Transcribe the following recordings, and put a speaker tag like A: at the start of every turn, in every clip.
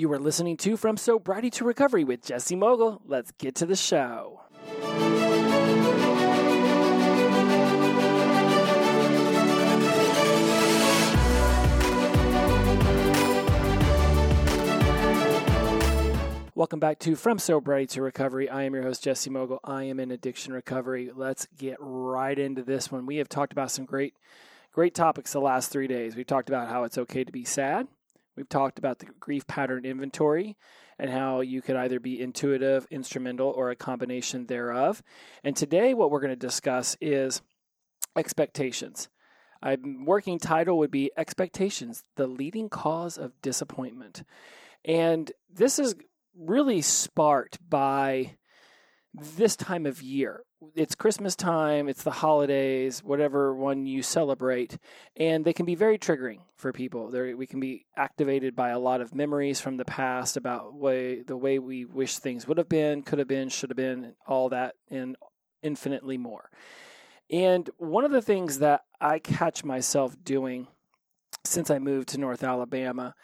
A: You are listening to From Sobriety to Recovery with Jesse Mogul. Let's get to the show. Welcome back to From Sobriety to Recovery. I am your host, Jesse Mogul. I am in addiction recovery. Let's get right into this one. We have talked about some great, great topics the last three days. We've talked about how it's okay to be sad. We've talked about the grief pattern inventory and how you could either be intuitive, instrumental, or a combination thereof. And today, what we're going to discuss is expectations. A working title would be Expectations, the leading cause of disappointment. And this is really sparked by this time of year. It's Christmas time, it's the holidays, whatever one you celebrate, and they can be very triggering for people. They're, we can be activated by a lot of memories from the past about way the way we wish things would have been, could have been, should have been, all that, and infinitely more. And one of the things that I catch myself doing since I moved to North Alabama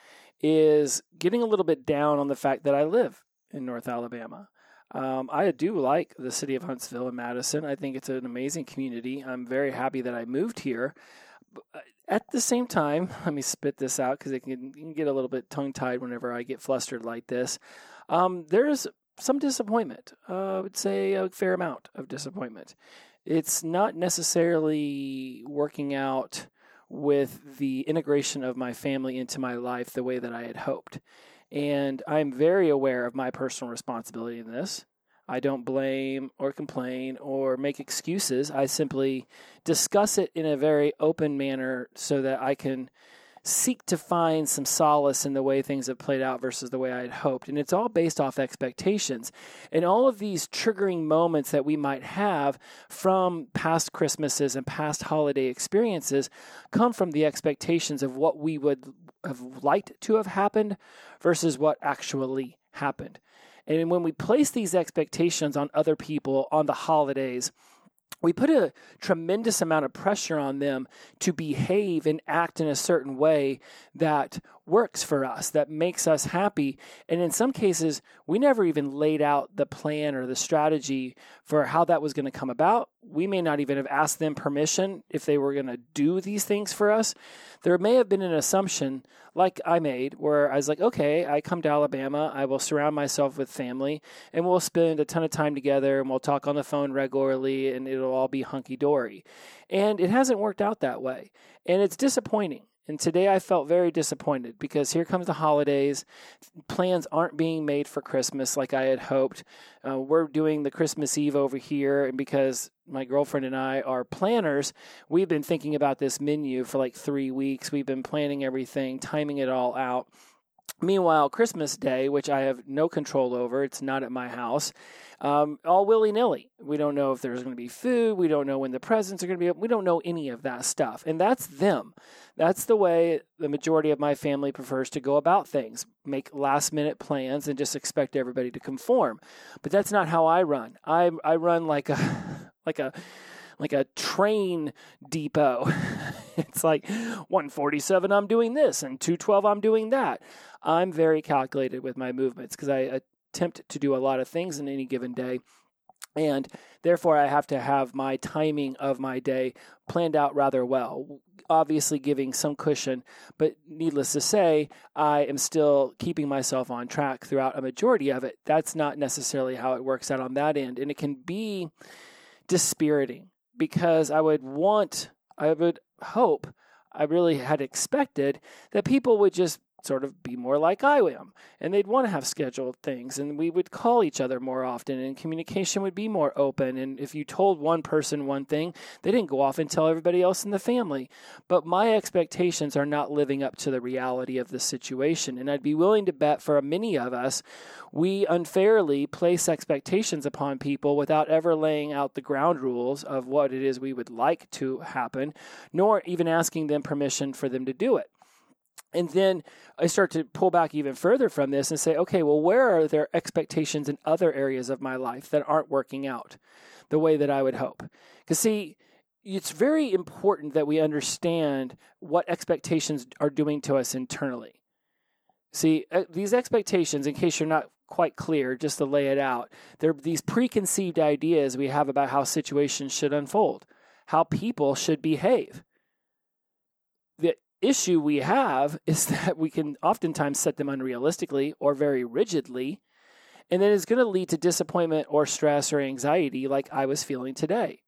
A: is getting a little bit down on the fact that I live in North Alabama. Um, I do like the city of Huntsville and Madison. I think it's an amazing community. I'm very happy that I moved here. Uh, at the same time, let me spit this out because it can, can, get a little bit tongue tied whenever I get flustered like this. Um, there's some disappointment. Uh, I would say a fair amount of disappointment. It's not necessarily working out with the integration of my family into my life the way that I had hoped. And I'm very aware of my personal responsibility in this. I don't blame or complain or make excuses. I simply discuss it in a very open manner so that I can seek to find some solace in the way things have played out versus the way I had hoped. And it's all based off expectations. And all of these triggering moments that we might have from past Christmases and past holiday experiences come from the expectations of what we would have liked to have happened versus what actually happened. And when we place these expectations on other people on the holidays, we put a tremendous amount of pressure on them to behave and act in a certain way that works for us, that makes us happy. And in some cases, we never even laid out the plan or the strategy for how that was going to come about. We may not even have asked them permission if they were going to do these things for us. There may have been an assumption, like I made, where I was like, okay, I come to Alabama, I will surround myself with family, and we'll spend a ton of time together, and we'll talk on the phone regularly, and it'll all be hunky dory. And it hasn't worked out that way. And it's disappointing. And today I felt very disappointed because here comes the holidays. Plans aren't being made for Christmas like I had hoped. Uh, we're doing the Christmas Eve over here, and because my girlfriend and I are planners, we've been thinking about this menu for like three weeks. We've been planning everything, timing it all out. Meanwhile, Christmas Day, which I have no control over, it's not at my house, um, all willy nilly. We don't know if there's going to be food. We don't know when the presents are going to be. Up. We don't know any of that stuff. And that's them. That's the way the majority of my family prefers to go about things make last minute plans and just expect everybody to conform. But that's not how I run. I, I run like a, like a, like a train depot. it's like 147 I'm doing this and 212 I'm doing that. I'm very calculated with my movements because I attempt to do a lot of things in any given day. And therefore, I have to have my timing of my day planned out rather well. Obviously, giving some cushion, but needless to say, I am still keeping myself on track throughout a majority of it. That's not necessarily how it works out on that end. And it can be dispiriting because I would want, I would hope, I really had expected that people would just sort of be more like I am. And they'd want to have scheduled things, and we would call each other more often, and communication would be more open. And if you told one person one thing, they didn't go off and tell everybody else in the family. But my expectations are not living up to the reality of the situation. And I'd be willing to bet for many of us, we unfairly place expectations upon people without ever laying out the ground rules of what it is we would like to happen, nor even asking them permission for them to do it. And then I start to pull back even further from this and say, okay, well, where are there expectations in other areas of my life that aren't working out the way that I would hope? Because, see, it's very important that we understand what expectations are doing to us internally. See, uh, these expectations, in case you're not quite clear, just to lay it out, they're these preconceived ideas we have about how situations should unfold, how people should behave. The issue we have is that we can oftentimes set them unrealistically or very rigidly, and then it's going to lead to disappointment or stress or anxiety, like I was feeling today.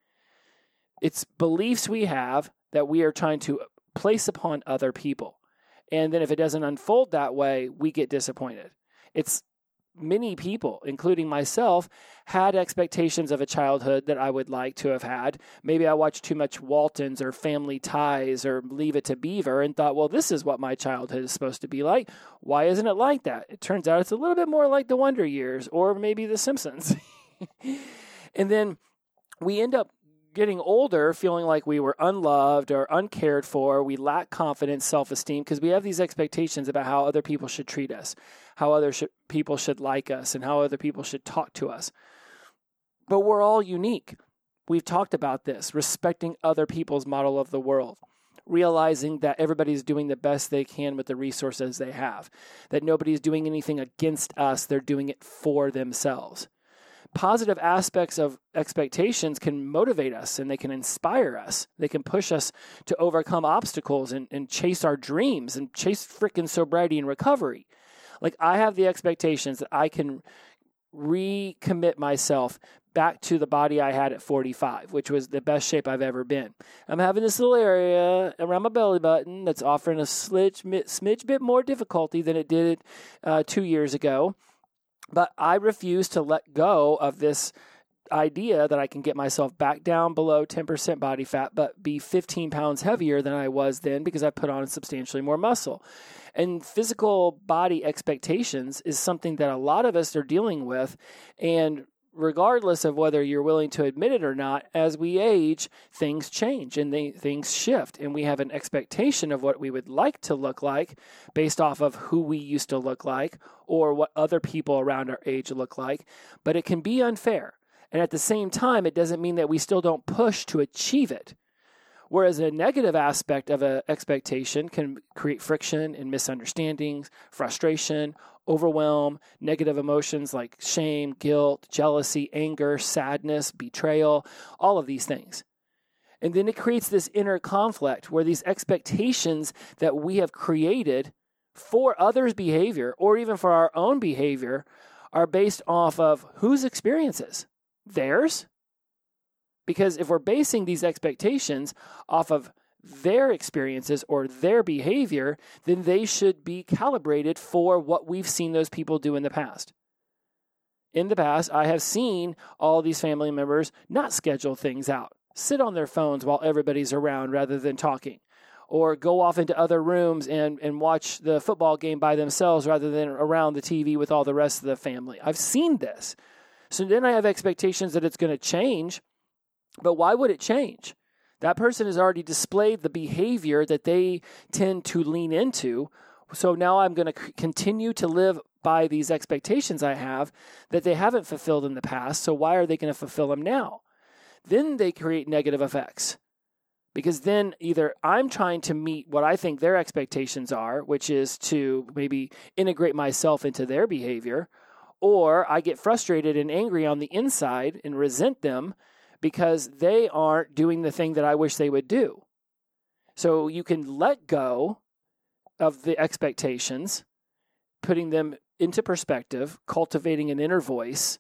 A: It's beliefs we have that we are trying to place upon other people. And then if it doesn't unfold that way, we get disappointed. It's many people, including myself, had expectations of a childhood that I would like to have had. Maybe I watched too much Waltons or Family Ties or Leave It to Beaver and thought, well, this is what my childhood is supposed to be like. Why isn't it like that? It turns out it's a little bit more like the Wonder Years or maybe The Simpsons. and then we end up getting older feeling like we were unloved or uncared for. We lack confidence, self esteem because we have these expectations about how other people should treat us, how other sh- people should like us, and how other people should talk to us. But we're all unique. We've talked about this, respecting other people's model of the world realizing that everybody's doing the best they can with the resources they have, that nobody's doing anything against us, they're doing it for themselves positive aspects of expectations can motivate us and they can inspire us. They can push us to overcome obstacles and, and chase our dreams and chase freaking sobriety and recovery. Like, I have the expectations that I can recommit myself back to the body I had at 45, which was the best shape I've ever been. I'm having this little area around my belly button that's offering a smidge, smidge bit more difficulty than it did uh, two years ago. But I refuse to let go of this idea that I can get myself back down below 10% body fat, but be 15 pounds heavier than I was then because I put on substantially more muscle. And physical body expectations is something that a lot of us are dealing with. And regardless of whether you're willing to admit it or not, as we age, things change and they, things shift. And we have an expectation of what we would like to look like based off of who we used to look like or what other people around our age look like. But it can be unfair. And at the same time, it doesn't mean that we still don't push to achieve it. Whereas a negative aspect of an expectation can create friction and misunderstandings, frustration, overwhelm, negative emotions like shame, guilt, jealousy, anger, sadness, betrayal, all of these things. And then it creates this inner conflict where these expectations that we have created for others' behavior or even for our own behavior are based off of whose experiences? Theirs because if we're basing these expectations off of their experiences or their behavior, then they should be calibrated for what we've seen those people do in the past. In the past, I have seen all these family members not schedule things out, sit on their phones while everybody's around rather than talking, or go off into other rooms and, and watch the football game by themselves rather than around the TV with all the rest of the family. I've seen this. So then I have expectations that it's going to change but why would it change? That person has already displayed the behavior that they tend to lean into. So now I'm going to c- continue to live by these expectations I have that they haven't fulfilled in the past. So why are they going to fulfill them now? Then they create negative effects. Because then either I'm trying to meet what I think their expectations are, which is to maybe integrate myself into their behavior, or I get frustrated and angry on the inside and resent them because they aren't doing the thing that I wish they would do. So you can let go of the expectations, putting them into perspective, cultivating an inner voice,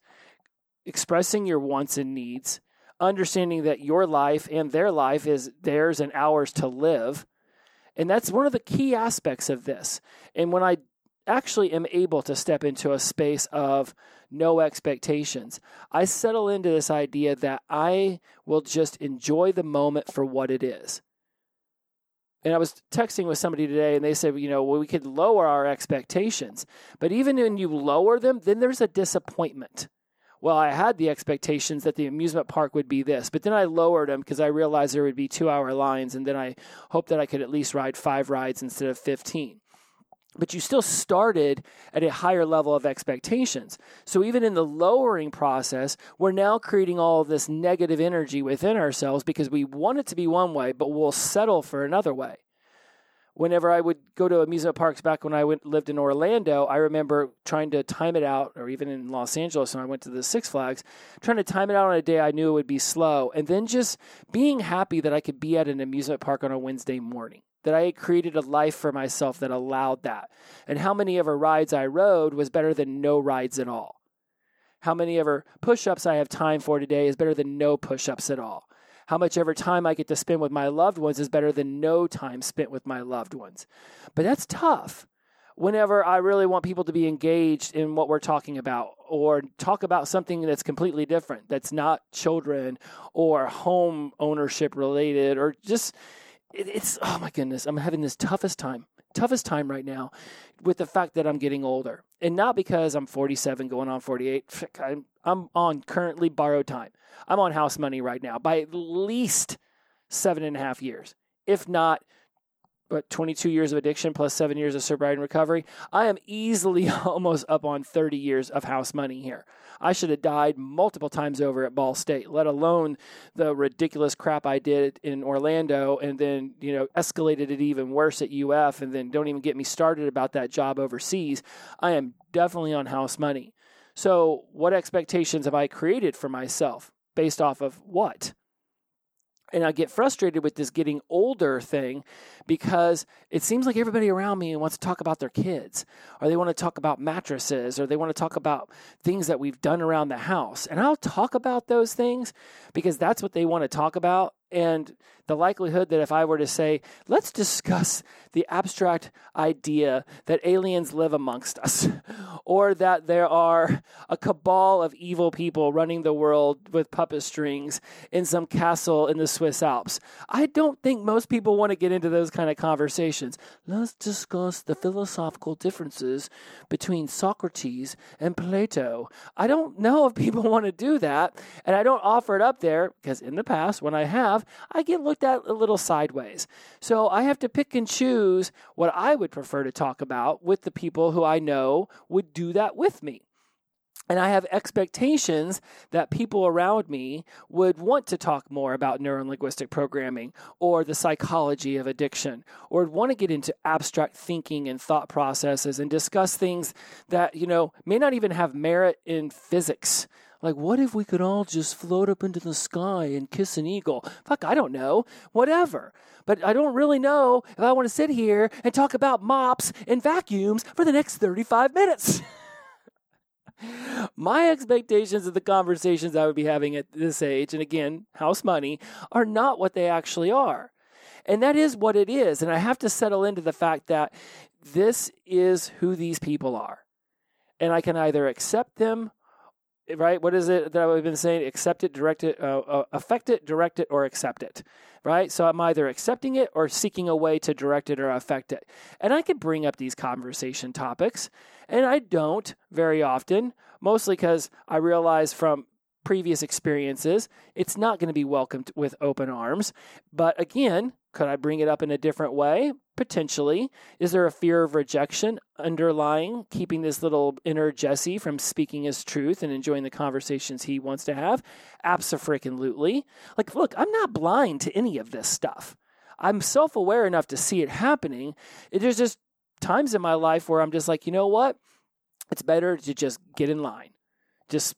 A: expressing your wants and needs, understanding that your life and their life is theirs and ours to live. And that's one of the key aspects of this. And when I actually am able to step into a space of no expectations. I settle into this idea that I will just enjoy the moment for what it is. And I was texting with somebody today and they said, you know, well, we could lower our expectations. But even when you lower them, then there's a disappointment. Well, I had the expectations that the amusement park would be this, but then I lowered them because I realized there would be two hour lines. And then I hoped that I could at least ride five rides instead of 15 but you still started at a higher level of expectations. So even in the lowering process, we're now creating all this negative energy within ourselves because we want it to be one way, but we'll settle for another way. whenever I would go to amusement parks back when I went lived in Orlando, I remember trying to time it out, or even in Los Angeles when I went to the Six Flags, trying to time it out on a day I knew it would be slow, and then just being happy that I could be at an amusement park on a Wednesday morning. That I had created a life for myself that allowed that. And how many ever rides I rode was better than no rides at all. How many ever push ups I have time for today is better than no push ups at all how much ever time I get to spend with my loved ones is better than no time spent with my loved ones. But that's tough whenever I really want people to be engaged in what we're talking about or talk about something that's completely different, that's not children or home ownership related or just, it's, oh my goodness, I'm having this toughest time, toughest time right now with the fact that I'm getting older. And not because I'm 47 going on 48. I'm, I'm on currently borrowed time. I'm on house money right now by at least seven and a half years, if not but 22 years of addiction plus seven years of sobriety and recovery. I am easily almost up on 30 years of house money here. I should have died multiple times over at Ball State, let alone the ridiculous crap I did in Orlando and then, you know, escalated it even worse at UF and then don't even get me started about that job overseas. I am definitely on house money. So, what expectations have I created for myself? based off of what? And I get frustrated with this getting older thing because it seems like everybody around me wants to talk about their kids, or they want to talk about mattresses, or they want to talk about things that we've done around the house. And I'll talk about those things because that's what they want to talk about. And the likelihood that if I were to say, let's discuss the abstract idea that aliens live amongst us, or that there are a cabal of evil people running the world with puppet strings in some castle in the Swiss Alps, I don't think most people want to get into those kind of conversations. Let's discuss the philosophical differences between Socrates and Plato. I don't know if people want to do that, and I don't offer it up there because in the past, when I have, have, I get looked at a little sideways. So I have to pick and choose what I would prefer to talk about with the people who I know would do that with me. And I have expectations that people around me would want to talk more about neurolinguistic programming or the psychology of addiction or want to get into abstract thinking and thought processes and discuss things that, you know, may not even have merit in physics like, what if we could all just float up into the sky and kiss an eagle? Fuck, I don't know. Whatever. But I don't really know if I want to sit here and talk about mops and vacuums for the next 35 minutes. My expectations of the conversations I would be having at this age, and again, house money, are not what they actually are. And that is what it is. And I have to settle into the fact that this is who these people are. And I can either accept them right? What is it that I've been saying? Accept it, direct it, uh, uh, affect it, direct it, or accept it, right? So I'm either accepting it or seeking a way to direct it or affect it. And I could bring up these conversation topics, and I don't very often, mostly because I realize from previous experiences, it's not going to be welcomed with open arms. But again, could I bring it up in a different way? Potentially. Is there a fear of rejection underlying keeping this little inner Jesse from speaking his truth and enjoying the conversations he wants to have? Absolutely. Like, look, I'm not blind to any of this stuff. I'm self aware enough to see it happening. There's just times in my life where I'm just like, you know what? It's better to just get in line. Just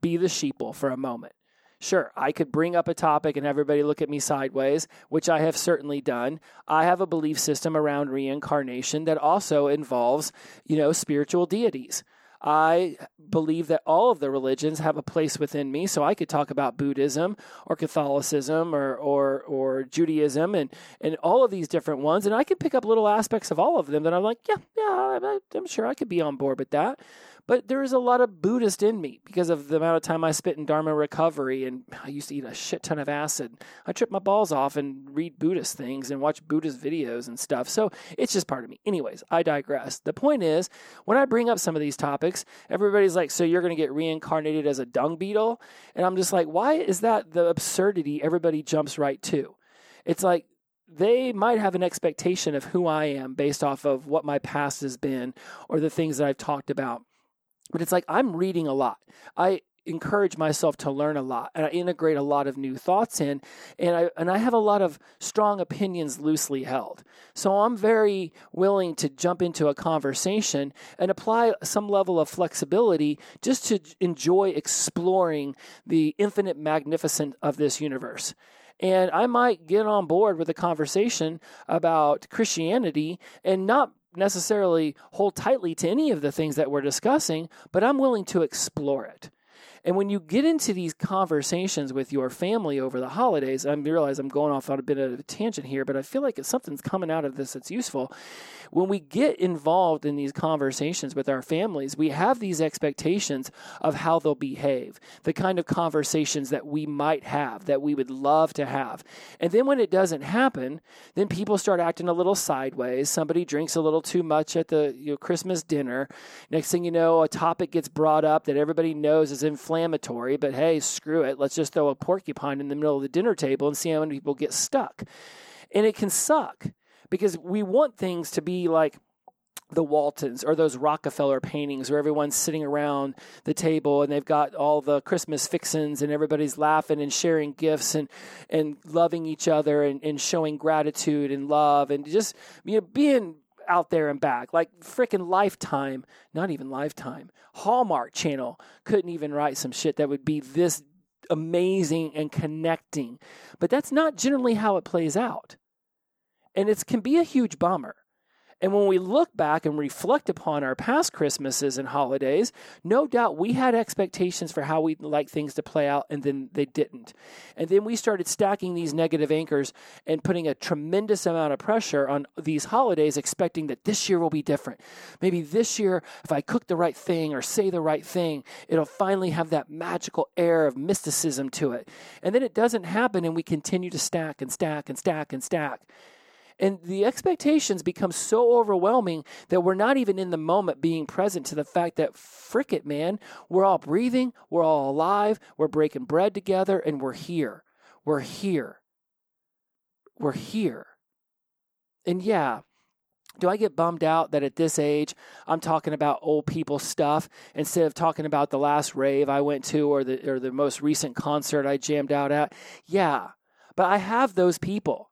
A: be the sheeple for a moment. Sure, I could bring up a topic and everybody look at me sideways, which I have certainly done. I have a belief system around reincarnation that also involves, you know, spiritual deities. I believe that all of the religions have a place within me. So I could talk about Buddhism or Catholicism or, or, or Judaism and, and all of these different ones. And I can pick up little aspects of all of them that I'm like, yeah, yeah, I'm sure I could be on board with that. But there is a lot of Buddhist in me because of the amount of time I spent in Dharma recovery. And I used to eat a shit ton of acid. I trip my balls off and read Buddhist things and watch Buddhist videos and stuff. So it's just part of me. Anyways, I digress. The point is, when I bring up some of these topics, everybody's like, so you're going to get reincarnated as a dung beetle? And I'm just like, why is that the absurdity everybody jumps right to? It's like, they might have an expectation of who I am based off of what my past has been or the things that I've talked about but it's like I'm reading a lot. I encourage myself to learn a lot and I integrate a lot of new thoughts in and I and I have a lot of strong opinions loosely held. So I'm very willing to jump into a conversation and apply some level of flexibility just to enjoy exploring the infinite magnificence of this universe. And I might get on board with a conversation about Christianity and not necessarily hold tightly to any of the things that we're discussing, but I'm willing to explore it. And when you get into these conversations with your family over the holidays, I realize I'm going off on a bit of a tangent here, but I feel like something's coming out of this that's useful. When we get involved in these conversations with our families, we have these expectations of how they'll behave, the kind of conversations that we might have, that we would love to have. And then when it doesn't happen, then people start acting a little sideways. Somebody drinks a little too much at the you know, Christmas dinner. Next thing you know, a topic gets brought up that everybody knows is inflammatory inflammatory, but hey, screw it. Let's just throw a porcupine in the middle of the dinner table and see how many people get stuck. And it can suck because we want things to be like the Waltons or those Rockefeller paintings where everyone's sitting around the table and they've got all the Christmas fixins and everybody's laughing and sharing gifts and, and loving each other and, and showing gratitude and love and just you know, being out there and back. Like freaking Lifetime, not even Lifetime, Hallmark Channel couldn't even write some shit that would be this amazing and connecting. But that's not generally how it plays out. And it can be a huge bummer. And when we look back and reflect upon our past Christmases and holidays, no doubt we had expectations for how we'd like things to play out, and then they didn't. And then we started stacking these negative anchors and putting a tremendous amount of pressure on these holidays, expecting that this year will be different. Maybe this year, if I cook the right thing or say the right thing, it'll finally have that magical air of mysticism to it. And then it doesn't happen, and we continue to stack and stack and stack and stack. And the expectations become so overwhelming that we're not even in the moment being present to the fact that, frick it, man, we're all breathing, we're all alive, we're breaking bread together, and we're here. We're here. We're here. And yeah, do I get bummed out that at this age I'm talking about old people stuff instead of talking about the last rave I went to or the or the most recent concert I jammed out at? Yeah. But I have those people.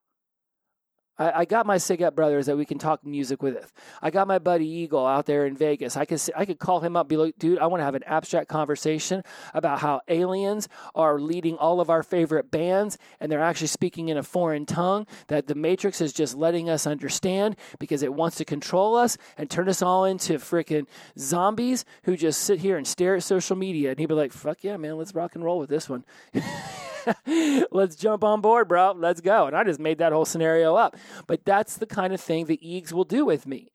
A: I, I got my Siget brothers that we can talk music with. I got my buddy Eagle out there in Vegas. I could I could call him up, be like, dude, I want to have an abstract conversation about how aliens are leading all of our favorite bands, and they're actually speaking in a foreign tongue that the Matrix is just letting us understand because it wants to control us and turn us all into freaking zombies who just sit here and stare at social media. And he'd be like, fuck yeah, man, let's rock and roll with this one. Let's jump on board, bro. Let's go. And I just made that whole scenario up. But that's the kind of thing the Eags will do with me.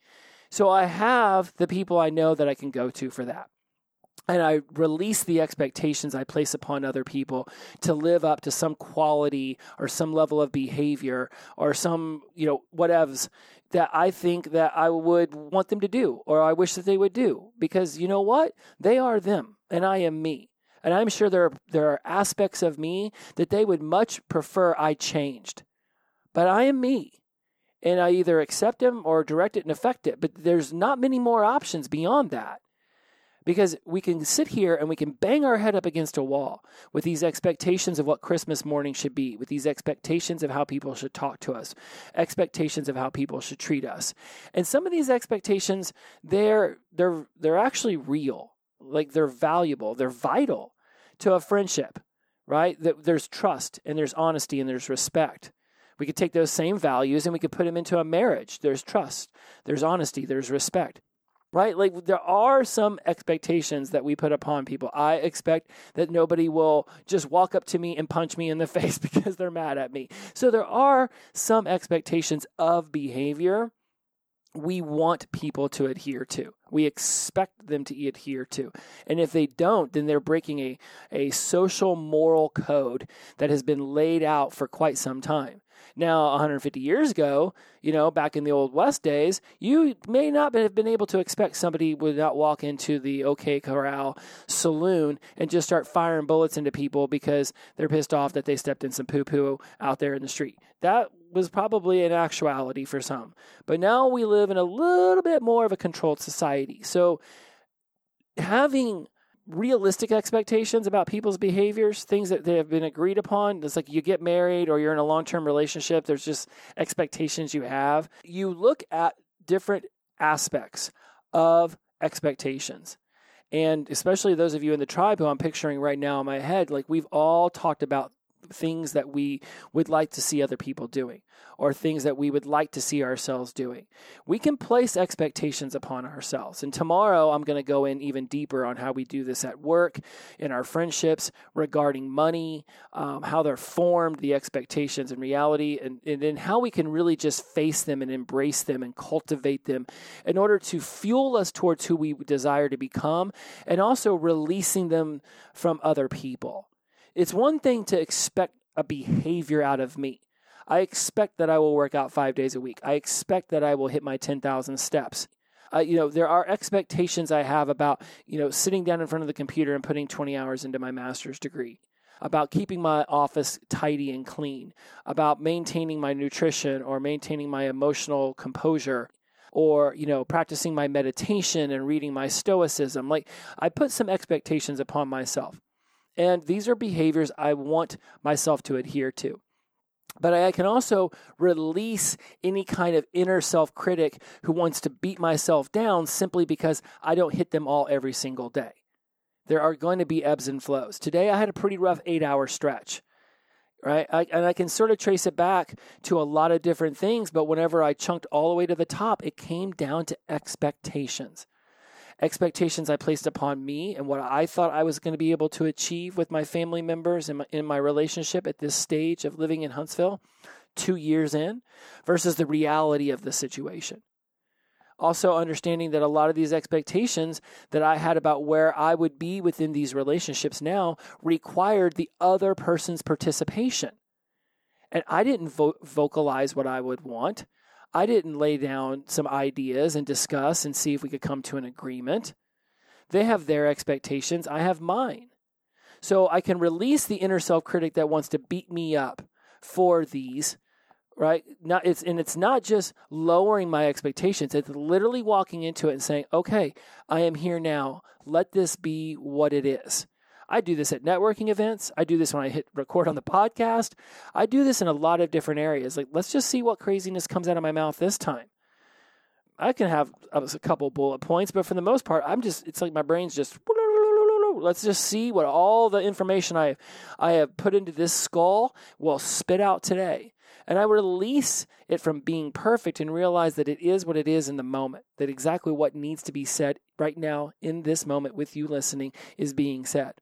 A: So I have the people I know that I can go to for that. And I release the expectations I place upon other people to live up to some quality or some level of behavior or some, you know, whatevs that I think that I would want them to do or I wish that they would do. Because you know what? They are them and I am me. And I'm sure there are, there are aspects of me that they would much prefer I changed. But I am me. And I either accept them or direct it and affect it. But there's not many more options beyond that. Because we can sit here and we can bang our head up against a wall with these expectations of what Christmas morning should be, with these expectations of how people should talk to us, expectations of how people should treat us. And some of these expectations, they're they're they're actually real. Like they're valuable, they're vital to a friendship, right? That there's trust and there's honesty and there's respect. We could take those same values and we could put them into a marriage. There's trust, there's honesty, there's respect. Right? Like there are some expectations that we put upon people. I expect that nobody will just walk up to me and punch me in the face because they're mad at me. So there are some expectations of behavior we want people to adhere to. We expect them to adhere to. And if they don't, then they're breaking a, a social moral code that has been laid out for quite some time. Now, 150 years ago, you know, back in the old West days, you may not have been able to expect somebody would not walk into the OK Corral saloon and just start firing bullets into people because they're pissed off that they stepped in some poo poo out there in the street. That was probably an actuality for some. But now we live in a little bit more of a controlled society. So having realistic expectations about people's behaviors, things that they have been agreed upon. It's like you get married or you're in a long term relationship, there's just expectations you have. You look at different aspects of expectations. And especially those of you in the tribe who I'm picturing right now in my head, like we've all talked about things that we would like to see other people doing or things that we would like to see ourselves doing. We can place expectations upon ourselves. And tomorrow I'm going to go in even deeper on how we do this at work, in our friendships, regarding money, um, how they're formed, the expectations and reality, and, and then how we can really just face them and embrace them and cultivate them in order to fuel us towards who we desire to become and also releasing them from other people. It's one thing to expect a behavior out of me. I expect that I will work out five days a week. I expect that I will hit my 10,000 steps. Uh, you know, there are expectations I have about, you know, sitting down in front of the computer and putting 20 hours into my master's degree, about keeping my office tidy and clean, about maintaining my nutrition or maintaining my emotional composure or you know practicing my meditation and reading my stoicism like i put some expectations upon myself and these are behaviors I want myself to adhere to. But I can also release any kind of inner self critic who wants to beat myself down simply because I don't hit them all every single day. There are going to be ebbs and flows. Today I had a pretty rough eight hour stretch, right? I, and I can sort of trace it back to a lot of different things, but whenever I chunked all the way to the top, it came down to expectations expectations I placed upon me and what I thought I was going to be able to achieve with my family members my, in my relationship at this stage of living in Huntsville, two years in, versus the reality of the situation. Also, understanding that a lot of these expectations that I had about where I would be within these relationships now required the other person's participation. And I didn't vo- vocalize what I would want. I didn't lay down some ideas and discuss and see if we could come to an agreement. They have their expectations, I have mine. So I can release the inner self critic that wants to beat me up for these, right? Not it's and it's not just lowering my expectations. It's literally walking into it and saying, "Okay, I am here now. Let this be what it is." I do this at networking events. I do this when I hit record on the podcast. I do this in a lot of different areas. Like, let's just see what craziness comes out of my mouth this time. I can have a couple bullet points, but for the most part, I'm just, it's like my brain's just, let's just see what all the information I, I have put into this skull will spit out today. And I release it from being perfect and realize that it is what it is in the moment, that exactly what needs to be said right now in this moment with you listening is being said.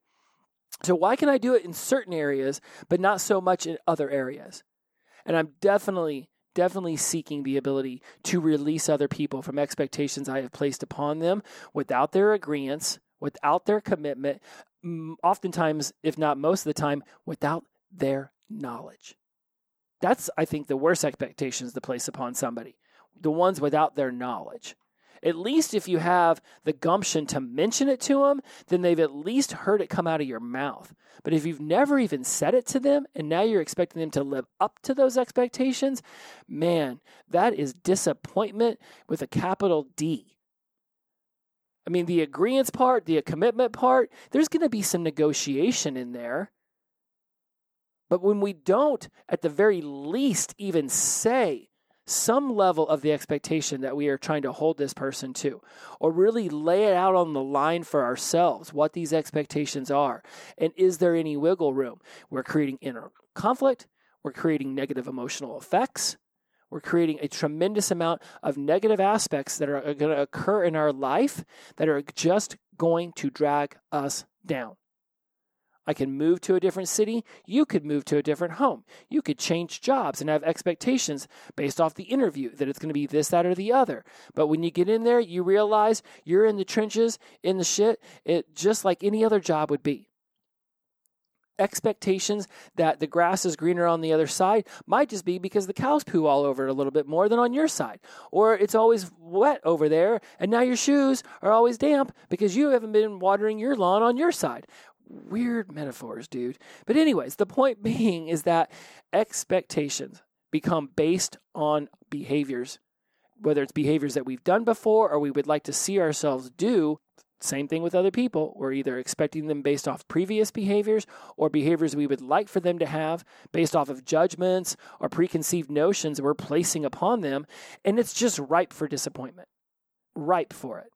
A: So, why can I do it in certain areas, but not so much in other areas? And I'm definitely, definitely seeking the ability to release other people from expectations I have placed upon them without their agreement, without their commitment, oftentimes, if not most of the time, without their knowledge. That's, I think, the worst expectations to place upon somebody the ones without their knowledge. At least if you have the gumption to mention it to them, then they've at least heard it come out of your mouth. But if you've never even said it to them and now you're expecting them to live up to those expectations, man, that is disappointment with a capital D. I mean, the agreements part, the commitment part, there's going to be some negotiation in there. But when we don't, at the very least, even say, some level of the expectation that we are trying to hold this person to, or really lay it out on the line for ourselves what these expectations are. And is there any wiggle room? We're creating inner conflict, we're creating negative emotional effects. We're creating a tremendous amount of negative aspects that are going to occur in our life that are just going to drag us down. I can move to a different city. You could move to a different home. You could change jobs and have expectations based off the interview that it's going to be this, that, or the other. But when you get in there, you realize you're in the trenches, in the shit, it just like any other job would be. Expectations that the grass is greener on the other side might just be because the cows poo all over it a little bit more than on your side. Or it's always wet over there, and now your shoes are always damp because you haven't been watering your lawn on your side weird metaphors, dude. But, anyways, the point being is that expectations become based on behaviors, whether it's behaviors that we've done before or we would like to see ourselves do. Same thing with other people. We're either expecting them based off previous behaviors or behaviors we would like for them to have based off of judgments or preconceived notions we're placing upon them. And it's just ripe for disappointment, ripe for it.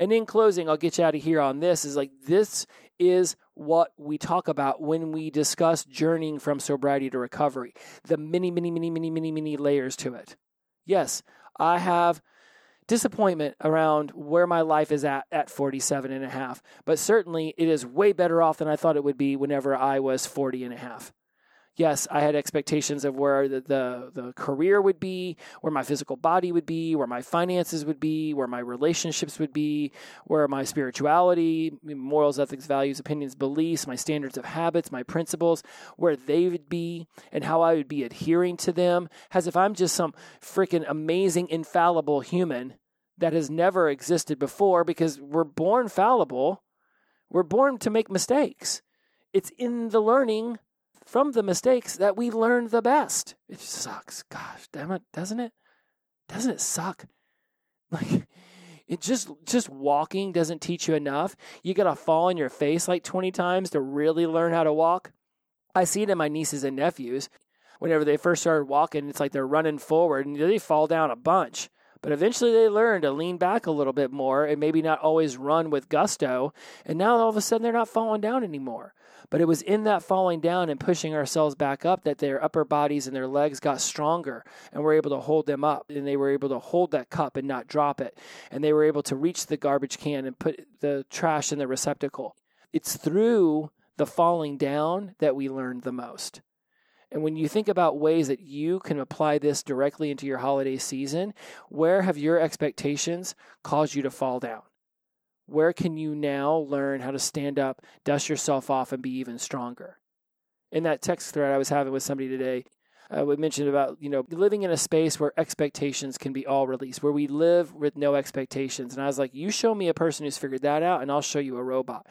A: And in closing, I'll get you out of here on this is like, this is what we talk about when we discuss journeying from sobriety to recovery the many, many, many, many, many, many layers to it. Yes, I have disappointment around where my life is at at 47 and a half, but certainly it is way better off than I thought it would be whenever I was 40 and a half yes, I had expectations of where the, the, the career would be, where my physical body would be, where my finances would be, where my relationships would be, where my spirituality, morals, ethics, values, opinions, beliefs, my standards of habits, my principles, where they would be, and how I would be adhering to them, as if I'm just some freaking amazing, infallible human that has never existed before because we're born fallible. We're born to make mistakes. It's in the learning from the mistakes that we learn the best. It sucks. Gosh, damn it, doesn't it? Doesn't it suck? Like it just just walking doesn't teach you enough. You got to fall on your face like 20 times to really learn how to walk. I see it in my nieces and nephews. Whenever they first started walking, it's like they're running forward and they fall down a bunch. But eventually they learn to lean back a little bit more and maybe not always run with gusto. And now all of a sudden they're not falling down anymore. But it was in that falling down and pushing ourselves back up that their upper bodies and their legs got stronger and were able to hold them up. And they were able to hold that cup and not drop it. And they were able to reach the garbage can and put the trash in the receptacle. It's through the falling down that we learned the most. And when you think about ways that you can apply this directly into your holiday season, where have your expectations caused you to fall down? Where can you now learn how to stand up, dust yourself off, and be even stronger? In that text thread I was having with somebody today, uh, we mentioned about you know living in a space where expectations can be all released, where we live with no expectations. And I was like, you show me a person who's figured that out, and I'll show you a robot.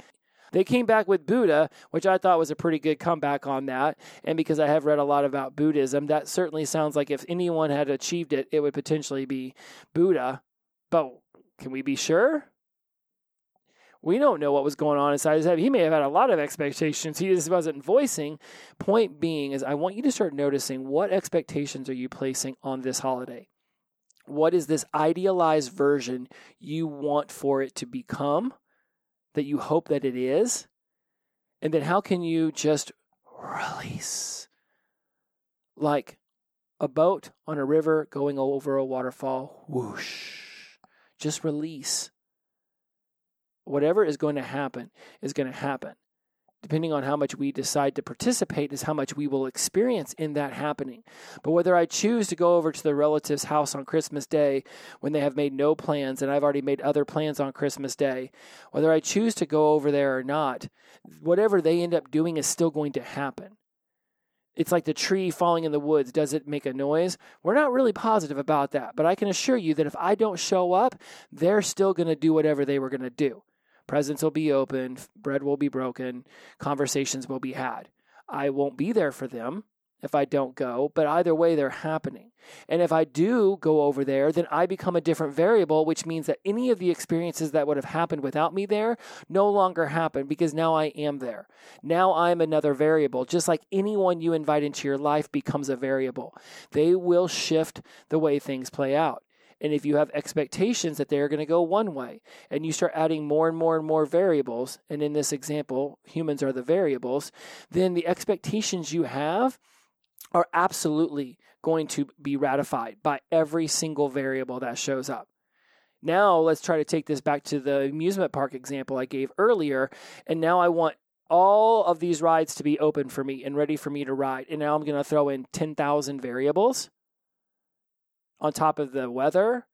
A: They came back with Buddha, which I thought was a pretty good comeback on that. And because I have read a lot about Buddhism, that certainly sounds like if anyone had achieved it, it would potentially be Buddha. But can we be sure? We don't know what was going on inside his head. He may have had a lot of expectations he just wasn't voicing. Point being is I want you to start noticing what expectations are you placing on this holiday? What is this idealized version you want for it to become? That you hope that it is? And then how can you just release? Like a boat on a river going over a waterfall, whoosh. Just release. Whatever is going to happen is going to happen depending on how much we decide to participate, is how much we will experience in that happening. But whether I choose to go over to the relative's house on Christmas Day when they have made no plans and I've already made other plans on Christmas Day, whether I choose to go over there or not, whatever they end up doing is still going to happen. It's like the tree falling in the woods. Does it make a noise? We're not really positive about that, but I can assure you that if I don't show up, they're still going to do whatever they were going to do. Presents will be opened, bread will be broken, conversations will be had. I won't be there for them if I don't go, but either way, they're happening. And if I do go over there, then I become a different variable, which means that any of the experiences that would have happened without me there no longer happen because now I am there. Now I'm another variable. Just like anyone you invite into your life becomes a variable, they will shift the way things play out. And if you have expectations that they're going to go one way and you start adding more and more and more variables, and in this example, humans are the variables, then the expectations you have are absolutely going to be ratified by every single variable that shows up. Now, let's try to take this back to the amusement park example I gave earlier. And now I want all of these rides to be open for me and ready for me to ride. And now I'm going to throw in 10,000 variables on top of the weather,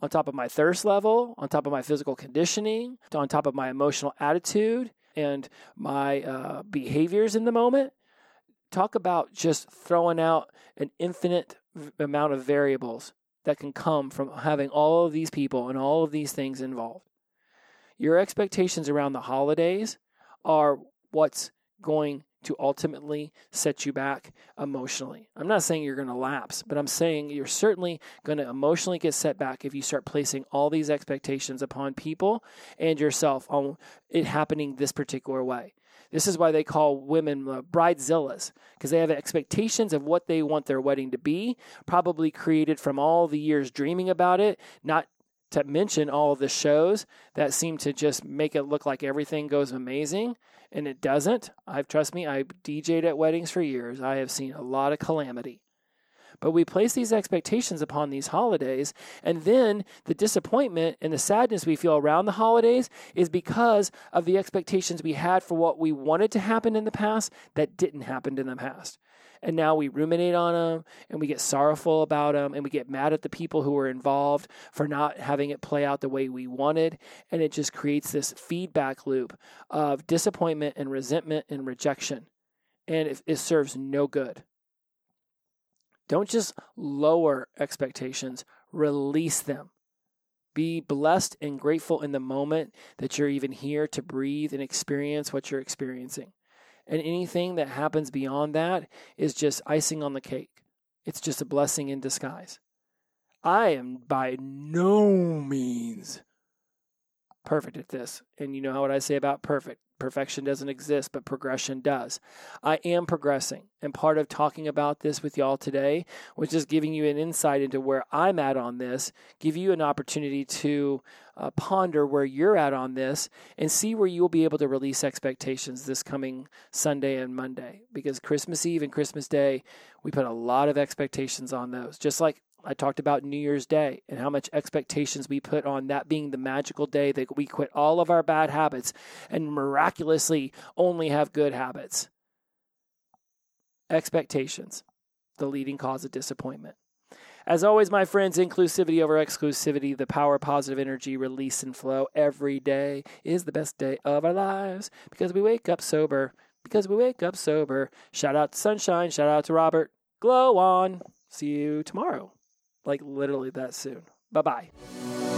A: on top of my thirst level, on top of my physical conditioning, on top of my emotional attitude and my uh, behaviors in the moment. Talk about just throwing out an infinite amount of variables that can come from having all of these people and all of these things involved. Your expectations around the holidays are what's going to ultimately set you back emotionally. I'm not saying you're going to lapse, but I'm saying you're certainly going to emotionally get set back if you start placing all these expectations upon people and yourself on it happening this particular way. This is why they call women uh, bridezillas because they have expectations of what they want their wedding to be, probably created from all the years dreaming about it, not to mention all the shows that seem to just make it look like everything goes amazing and it doesn't. I've trust me, I've DJed at weddings for years. I have seen a lot of calamity. But we place these expectations upon these holidays, and then the disappointment and the sadness we feel around the holidays is because of the expectations we had for what we wanted to happen in the past that didn't happen in the past and now we ruminate on them and we get sorrowful about them and we get mad at the people who were involved for not having it play out the way we wanted. And it just creates this feedback loop of disappointment and resentment and rejection. And it, it serves no good. Don't just lower expectations release them. Be blessed and grateful in the moment that you're even here to breathe and experience what you're experiencing and anything that happens beyond that is just icing on the cake. It's just a blessing in disguise. I am by no means perfect at this. And you know what I say about perfect. Perfection doesn't exist, but progression does. I am progressing. And part of talking about this with y'all today was just giving you an insight into where I'm at on this, give you an opportunity to uh, ponder where you're at on this, and see where you'll be able to release expectations this coming Sunday and Monday. Because Christmas Eve and Christmas Day, we put a lot of expectations on those. Just like I talked about New Year's Day and how much expectations we put on that being the magical day that we quit all of our bad habits and miraculously only have good habits. Expectations, the leading cause of disappointment. As always, my friends, inclusivity over exclusivity, the power of positive energy, release and flow every day is the best day of our lives because we wake up sober. Because we wake up sober. Shout out to Sunshine. Shout out to Robert. Glow on. See you tomorrow like literally that soon. Bye bye.